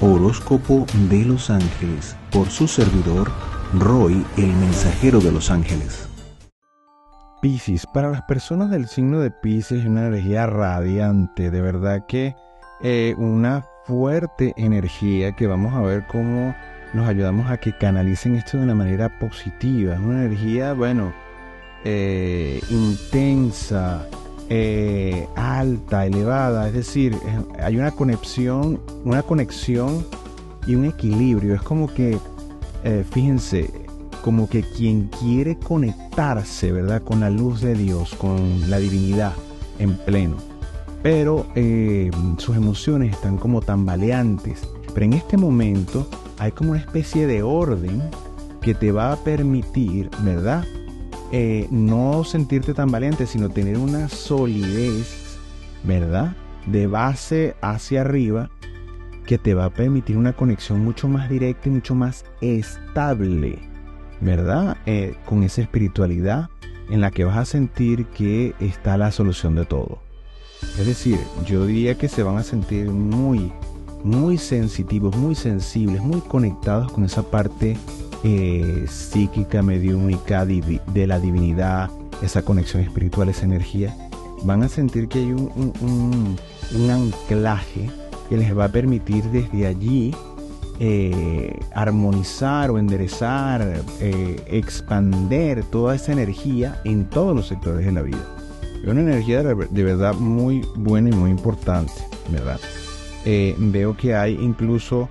Horóscopo de los Ángeles por su servidor Roy, el mensajero de los ángeles. Piscis, para las personas del signo de Piscis, una energía radiante, de verdad que eh, una fuerte energía que vamos a ver cómo nos ayudamos a que canalicen esto de una manera positiva. Una energía, bueno, eh, intensa, eh, alta, elevada, es decir, hay una conexión, una conexión y un equilibrio. Es como que, eh, fíjense, como que quien quiere conectarse, ¿verdad? Con la luz de Dios, con la divinidad en pleno. Pero eh, sus emociones están como tambaleantes. Pero en este momento hay como una especie de orden que te va a permitir, ¿verdad? Eh, no sentirte tan valiente, sino tener una solidez, ¿verdad? De base hacia arriba que te va a permitir una conexión mucho más directa y mucho más estable, ¿verdad? Eh, con esa espiritualidad en la que vas a sentir que está la solución de todo. Es decir, yo diría que se van a sentir muy, muy sensitivos, muy sensibles, muy conectados con esa parte eh, psíquica, mediúnica, de la divinidad, esa conexión espiritual, esa energía, van a sentir que hay un, anclaje que les va a permitir desde allí eh, armonizar o enderezar, eh, expander toda esa energía en todos los sectores de la vida. Es una energía de, verdad muy buena y muy importante, ¿verdad? veo que hay incluso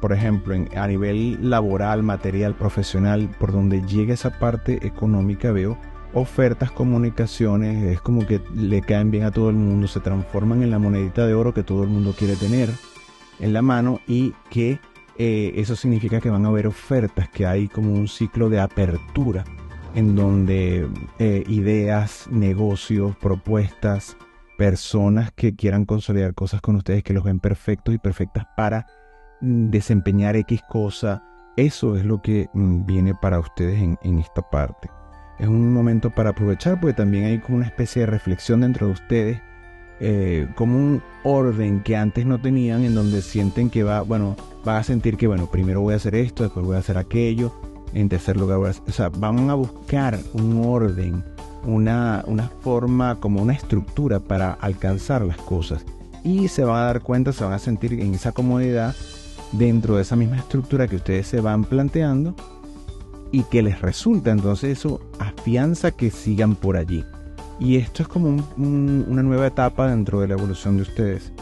por ejemplo, a nivel laboral, material, profesional, por donde llega esa parte económica, veo ofertas, comunicaciones, es como que le caen bien a todo el mundo, se transforman en la monedita de oro que todo el mundo quiere tener en la mano y que eh, eso significa que van a haber ofertas, que hay como un ciclo de apertura en donde eh, ideas, negocios, propuestas, personas que quieran consolidar cosas con ustedes, que los ven perfectos y perfectas para mm, desempeñar X cosa. Eso es lo que mm, viene para ustedes en, esta parte. Es un momento para aprovechar porque también hay como una especie de reflexión dentro de ustedes, eh, como un orden que antes no tenían en donde sienten que va, bueno, va a sentir que, bueno, primero voy a hacer esto, después voy a hacer aquello, en tercer lugar voy a o sea, van a buscar un orden una, forma, como una estructura para alcanzar las cosas. Y se van a dar cuenta, se van a sentir en esa comodidad dentro de esa misma estructura que ustedes se van planteando y que les resulta. Entonces eso afianza que sigan por allí. Y esto es como una nueva etapa dentro de la evolución de ustedes.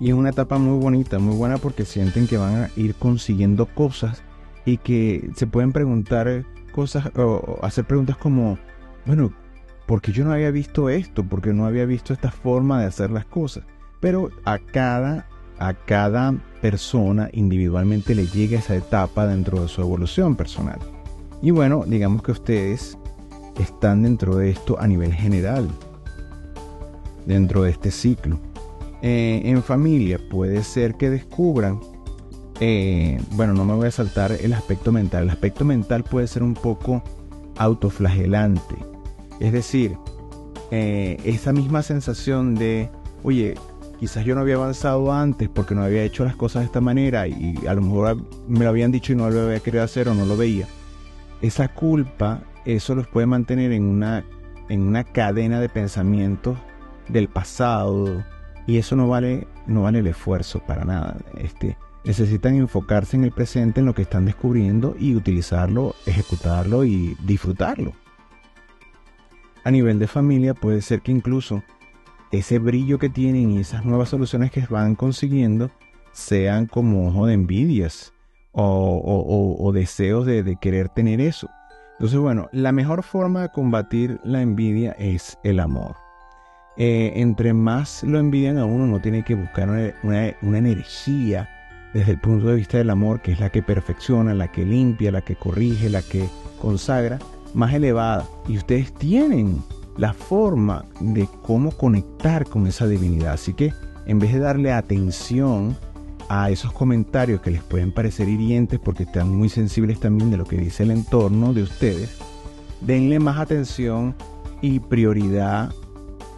Y es una etapa muy bonita, muy buena porque sienten que van a ir consiguiendo cosas y que se pueden preguntar cosas o hacer preguntas como bueno, porque yo no había visto esto, porque no había visto esta forma de hacer las cosas. Pero a cada, a cada persona individualmente le llega esa etapa dentro de su evolución personal. Y bueno, digamos que ustedes están dentro de esto a nivel general, dentro de este ciclo. Eh, en familia puede ser que descubran, eh, bueno, no me voy a saltar el aspecto mental, el aspecto mental puede ser un poco autoflagelante es decir, eh, esa misma sensación de, oye, quizás yo no había avanzado antes porque no había hecho las cosas de esta manera y a lo mejor me lo habían dicho y no lo había querido hacer o no lo veía. Esa culpa, eso los puede mantener en una, en una cadena de pensamientos del pasado y eso no vale, no vale el esfuerzo para nada. Este, necesitan enfocarse en el presente, en lo que están descubriendo y utilizarlo, ejecutarlo y disfrutarlo a nivel de familia puede ser que incluso ese brillo que tienen y esas nuevas soluciones que van consiguiendo sean como ojo de envidias o, deseos de, querer tener eso. Entonces, bueno, la mejor forma de combatir la envidia es el amor. Eh, entre más lo envidian a uno, no tiene que buscar una energía desde el punto de vista del amor, que es la que perfecciona, la que limpia, la que corrige, la que consagra, más elevada y ustedes tienen la forma de cómo conectar con esa divinidad. Así que en vez de darle atención a esos comentarios que les pueden parecer hirientes porque están muy sensibles también de lo que dice el entorno de ustedes, denle más atención y prioridad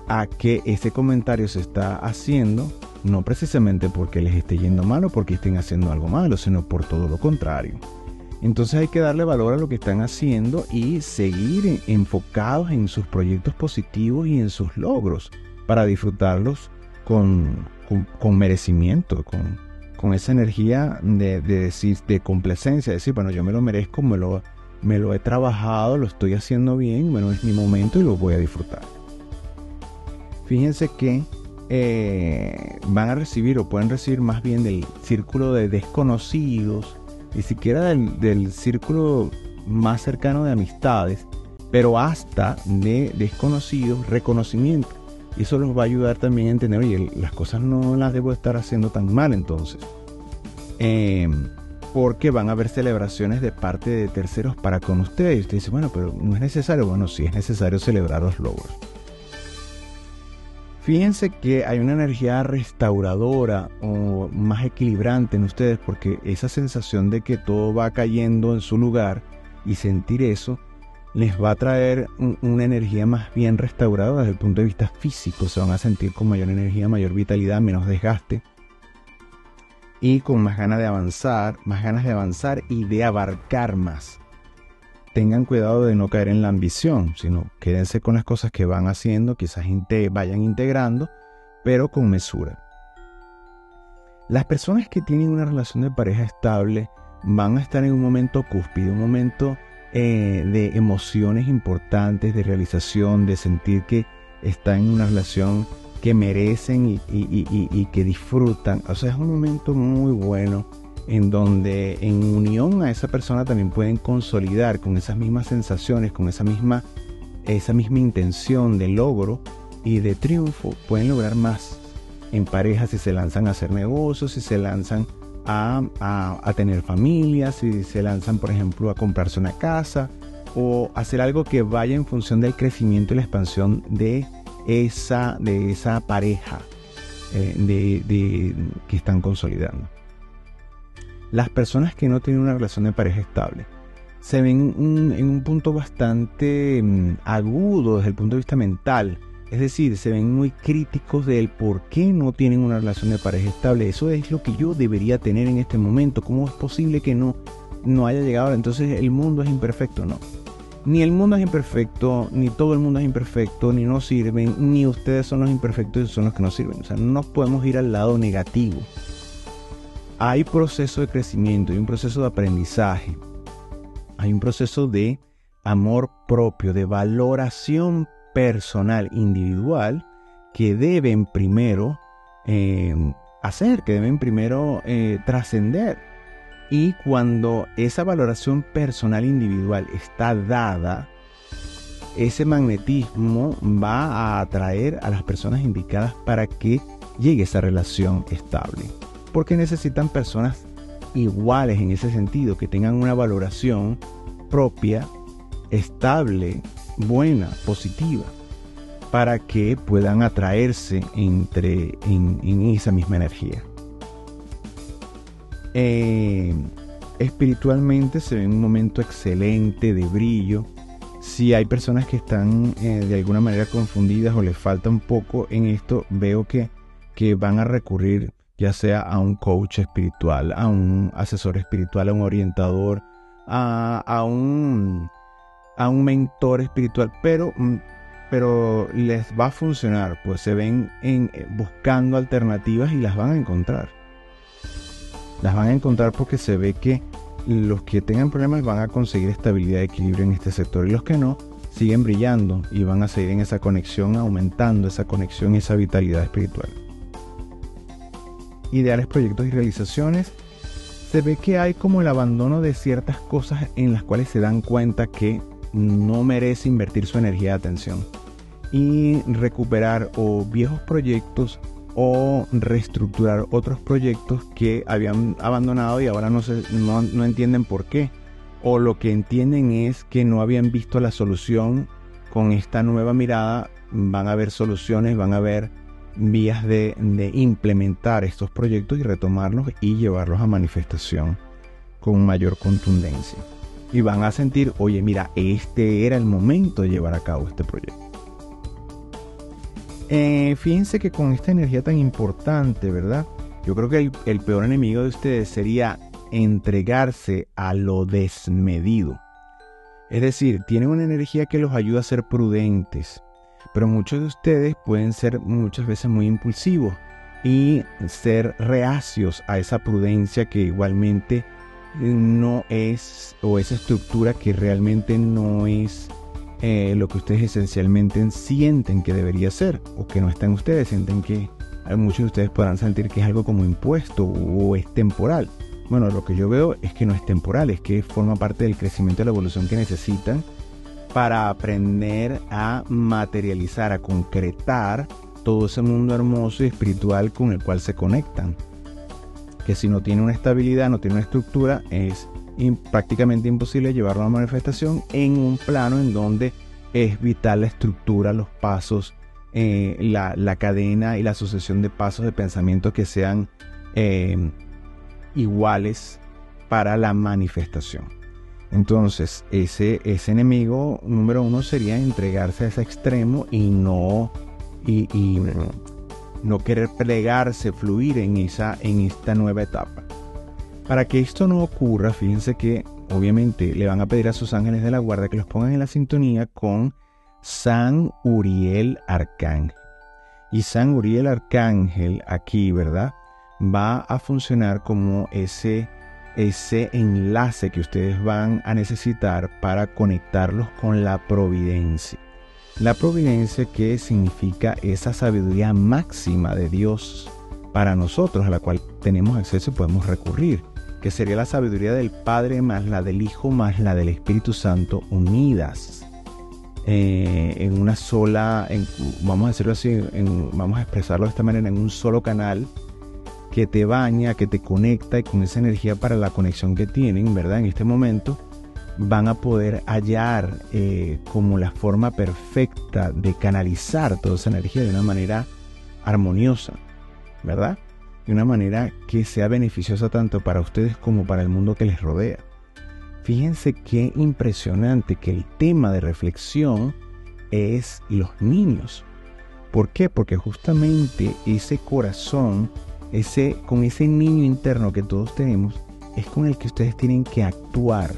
a que ese comentario se está haciendo no precisamente porque les esté yendo mal o porque estén haciendo algo malo, sino por todo lo contrario. Entonces hay que darle valor a lo que están haciendo y seguir enfocados en sus proyectos positivos y en sus logros para disfrutarlos con, con, merecimiento, con, con, esa energía de, decir, de complacencia, de decir, bueno, yo me lo merezco, me lo, me lo he trabajado, lo estoy haciendo bien, bueno, es mi momento y lo voy a disfrutar. Fíjense que eh, van a recibir o pueden recibir más bien del círculo de desconocidos, ni siquiera del, círculo más cercano de amistades, pero hasta de desconocidos, reconocimiento. Y eso los va a ayudar también a entender, oye, las cosas no las debo estar haciendo tan mal entonces. Em, porque van a haber celebraciones de parte de terceros para con ustedes. Y usted dice, bueno, pero no es necesario. Bueno, sí es necesario celebrar los logros. Fíjense que hay una energía restauradora o más equilibrante en ustedes porque esa sensación de que todo va cayendo en su lugar y sentir eso les va a traer una energía más bien restaurada desde el punto de vista físico. Se van a sentir con mayor energía, mayor vitalidad, menos desgaste y con más ganas de avanzar, más ganas de avanzar y de abarcar más tengan cuidado de no caer en la ambición, sino quédense con las cosas que van haciendo, quizás vayan integrando, pero con mesura. Las personas que tienen una relación de pareja estable van a estar en un momento cúspide, un momento eh, de emociones importantes, de realización, de sentir que están en una relación que merecen y que disfrutan. O sea, es un momento muy bueno en donde en unión a esa persona también pueden consolidar con esas mismas sensaciones, con esa misma, esa misma intención de logro y de triunfo, pueden lograr más en pareja si se lanzan a hacer negocios, si se lanzan a, a, tener familias, si se lanzan, por ejemplo, a comprarse una casa o hacer algo que vaya en función del crecimiento y la expansión de esa, de esa pareja eh, de, que están consolidando las personas que no tienen una relación de pareja estable se ven en un punto bastante mm, agudo desde el punto de vista mental. Es decir, se ven muy críticos del por qué no tienen una relación de pareja estable. Eso es lo que yo debería tener en este momento. ¿Cómo es posible que no, no haya llegado? Entonces el mundo es imperfecto, no. Ni el mundo es imperfecto, ni todo el mundo es imperfecto, ni no sirven, ni ustedes son los imperfectos y son los que no sirven. O sea, no nos podemos ir al lado negativo hay proceso de crecimiento, hay un proceso de aprendizaje, hay un proceso de amor propio, de valoración personal, individual, que deben primero em, hacer, que deben primero eh, trascender. Y cuando esa valoración personal individual está dada, ese magnetismo va a atraer a las personas indicadas para que llegue esa relación estable porque necesitan personas iguales en ese sentido, que tengan una valoración propia, estable, buena, positiva, para que puedan atraerse entre, en, esa misma energía. Eh, espiritualmente se ve un momento excelente de brillo. Si hay personas que están eh, de alguna manera confundidas o les falta un poco en esto, veo que, que van a recurrir ya sea a un coach espiritual, a un asesor espiritual, a un orientador, a, un, a un mentor espiritual, pero, mm, pero les va a funcionar, pues se ven en, eh, buscando alternativas y las van a encontrar. Las van a encontrar porque se ve que los que tengan problemas van a conseguir estabilidad y equilibrio en este sector y los que no siguen brillando y van a seguir en esa conexión, aumentando esa conexión y esa vitalidad espiritual ideales, proyectos y realizaciones, se ve que hay como el abandono de ciertas cosas en las cuales se dan cuenta que no merece invertir su energía de atención y recuperar o viejos proyectos o reestructurar otros proyectos que habían abandonado y ahora no, se, no, no entienden por qué. O lo que entienden es que no habían visto la solución con esta nueva mirada. Van a haber soluciones, van a ver vías de, implementar estos proyectos y retomarlos y llevarlos a manifestación con mayor contundencia. Y van a sentir, oye, mira, este era el momento de llevar a cabo este proyecto. Eh, fíjense que con esta energía tan importante, ¿verdad? Yo creo que el, peor enemigo de ustedes sería entregarse a lo desmedido. Es decir, tienen una energía que los ayuda a ser prudentes, pero muchos de ustedes pueden ser muchas veces muy impulsivos y ser reacios a esa prudencia que igualmente no es, o esa estructura que realmente no es eh, lo que ustedes esencialmente sienten que debería ser, o que no están ustedes, sienten que muchos de ustedes podrán sentir que es algo como impuesto o es temporal. Bueno, lo que yo veo es que no es temporal, es que forma parte del crecimiento y la evolución que necesitan para aprender a materializar, a concretar todo ese mundo hermoso y espiritual con el cual se conectan. Que si no tiene una estabilidad, no tiene una estructura, es prácticamente imposible llevarlo a manifestación en un plano en donde es vital la estructura, los pasos, eh, la, cadena y la sucesión de pasos de pensamiento que sean eh, iguales para la manifestación. Entonces, ese, ese enemigo número uno sería entregarse a ese extremo y no, y, no querer plegarse, fluir en, esa, en esta nueva etapa. Para que esto no ocurra, fíjense que obviamente le van a pedir a sus ángeles de la guarda que los pongan en la sintonía con San Uriel Arcángel. Y San Uriel Arcángel aquí, ¿verdad? Va a funcionar como ese, ese enlace que ustedes van a necesitar para conectarlos con la providencia. La providencia que significa esa sabiduría máxima de Dios para nosotros, a la cual tenemos acceso y podemos recurrir que sería la sabiduría del Padre más la del Hijo más la del Espíritu Santo unidas eh, en una sola, vamos a decirlo así, vamos a expresarlo de esta manera, en un solo canal que te baña, que te conecta y con esa energía para la conexión que tienen, ¿verdad? En este momento van a poder hallar eh, como la forma perfecta de canalizar toda esa energía de una manera armoniosa, ¿verdad? de una manera que sea beneficiosa tanto para ustedes como para el mundo que les rodea. Fíjense qué impresionante que el tema de reflexión es los niños. ¿Por qué? Porque justamente ese corazón, ese, con ese niño interno que todos tenemos, es con el que ustedes tienen que actuar.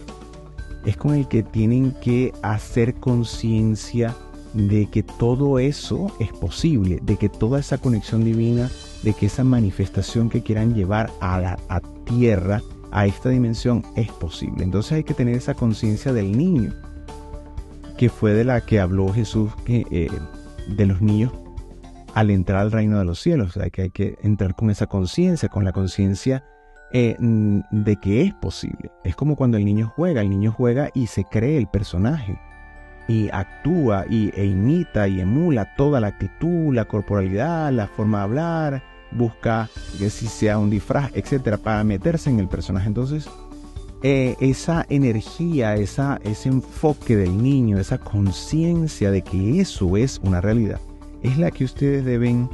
Es con el que tienen que hacer conciencia de que todo eso es posible, de que toda esa conexión divina de que esa manifestación que quieran llevar a la tierra, a esta dimensión, es posible. Entonces hay que tener esa conciencia del niño, que fue de la que habló Jesús eh, de los niños al entrar al reino de los cielos. Hay que entrar con esa conciencia, con la conciencia eh, de que es posible. Es como cuando el niño juega, el niño juega y se cree el personaje y actúa y, e imita y emula toda la actitud, la corporalidad, la forma de hablar, busca que si sea un disfraz, etcétera, para meterse en el personaje. Entonces, eh, esa energía, esa, ese enfoque del niño, esa conciencia de que eso es una realidad, es la que ustedes deben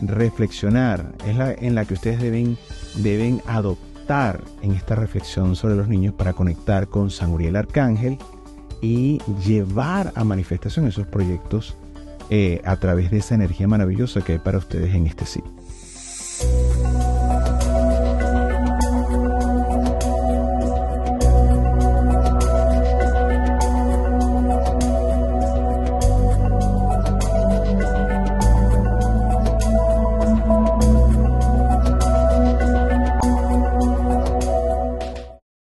reflexionar, es la en la que ustedes deben, deben adoptar en esta reflexión sobre los niños para conectar con San Uriel Arcángel y llevar a manifestación esos proyectos eh, a través de esa energía maravillosa que hay para ustedes en este sitio.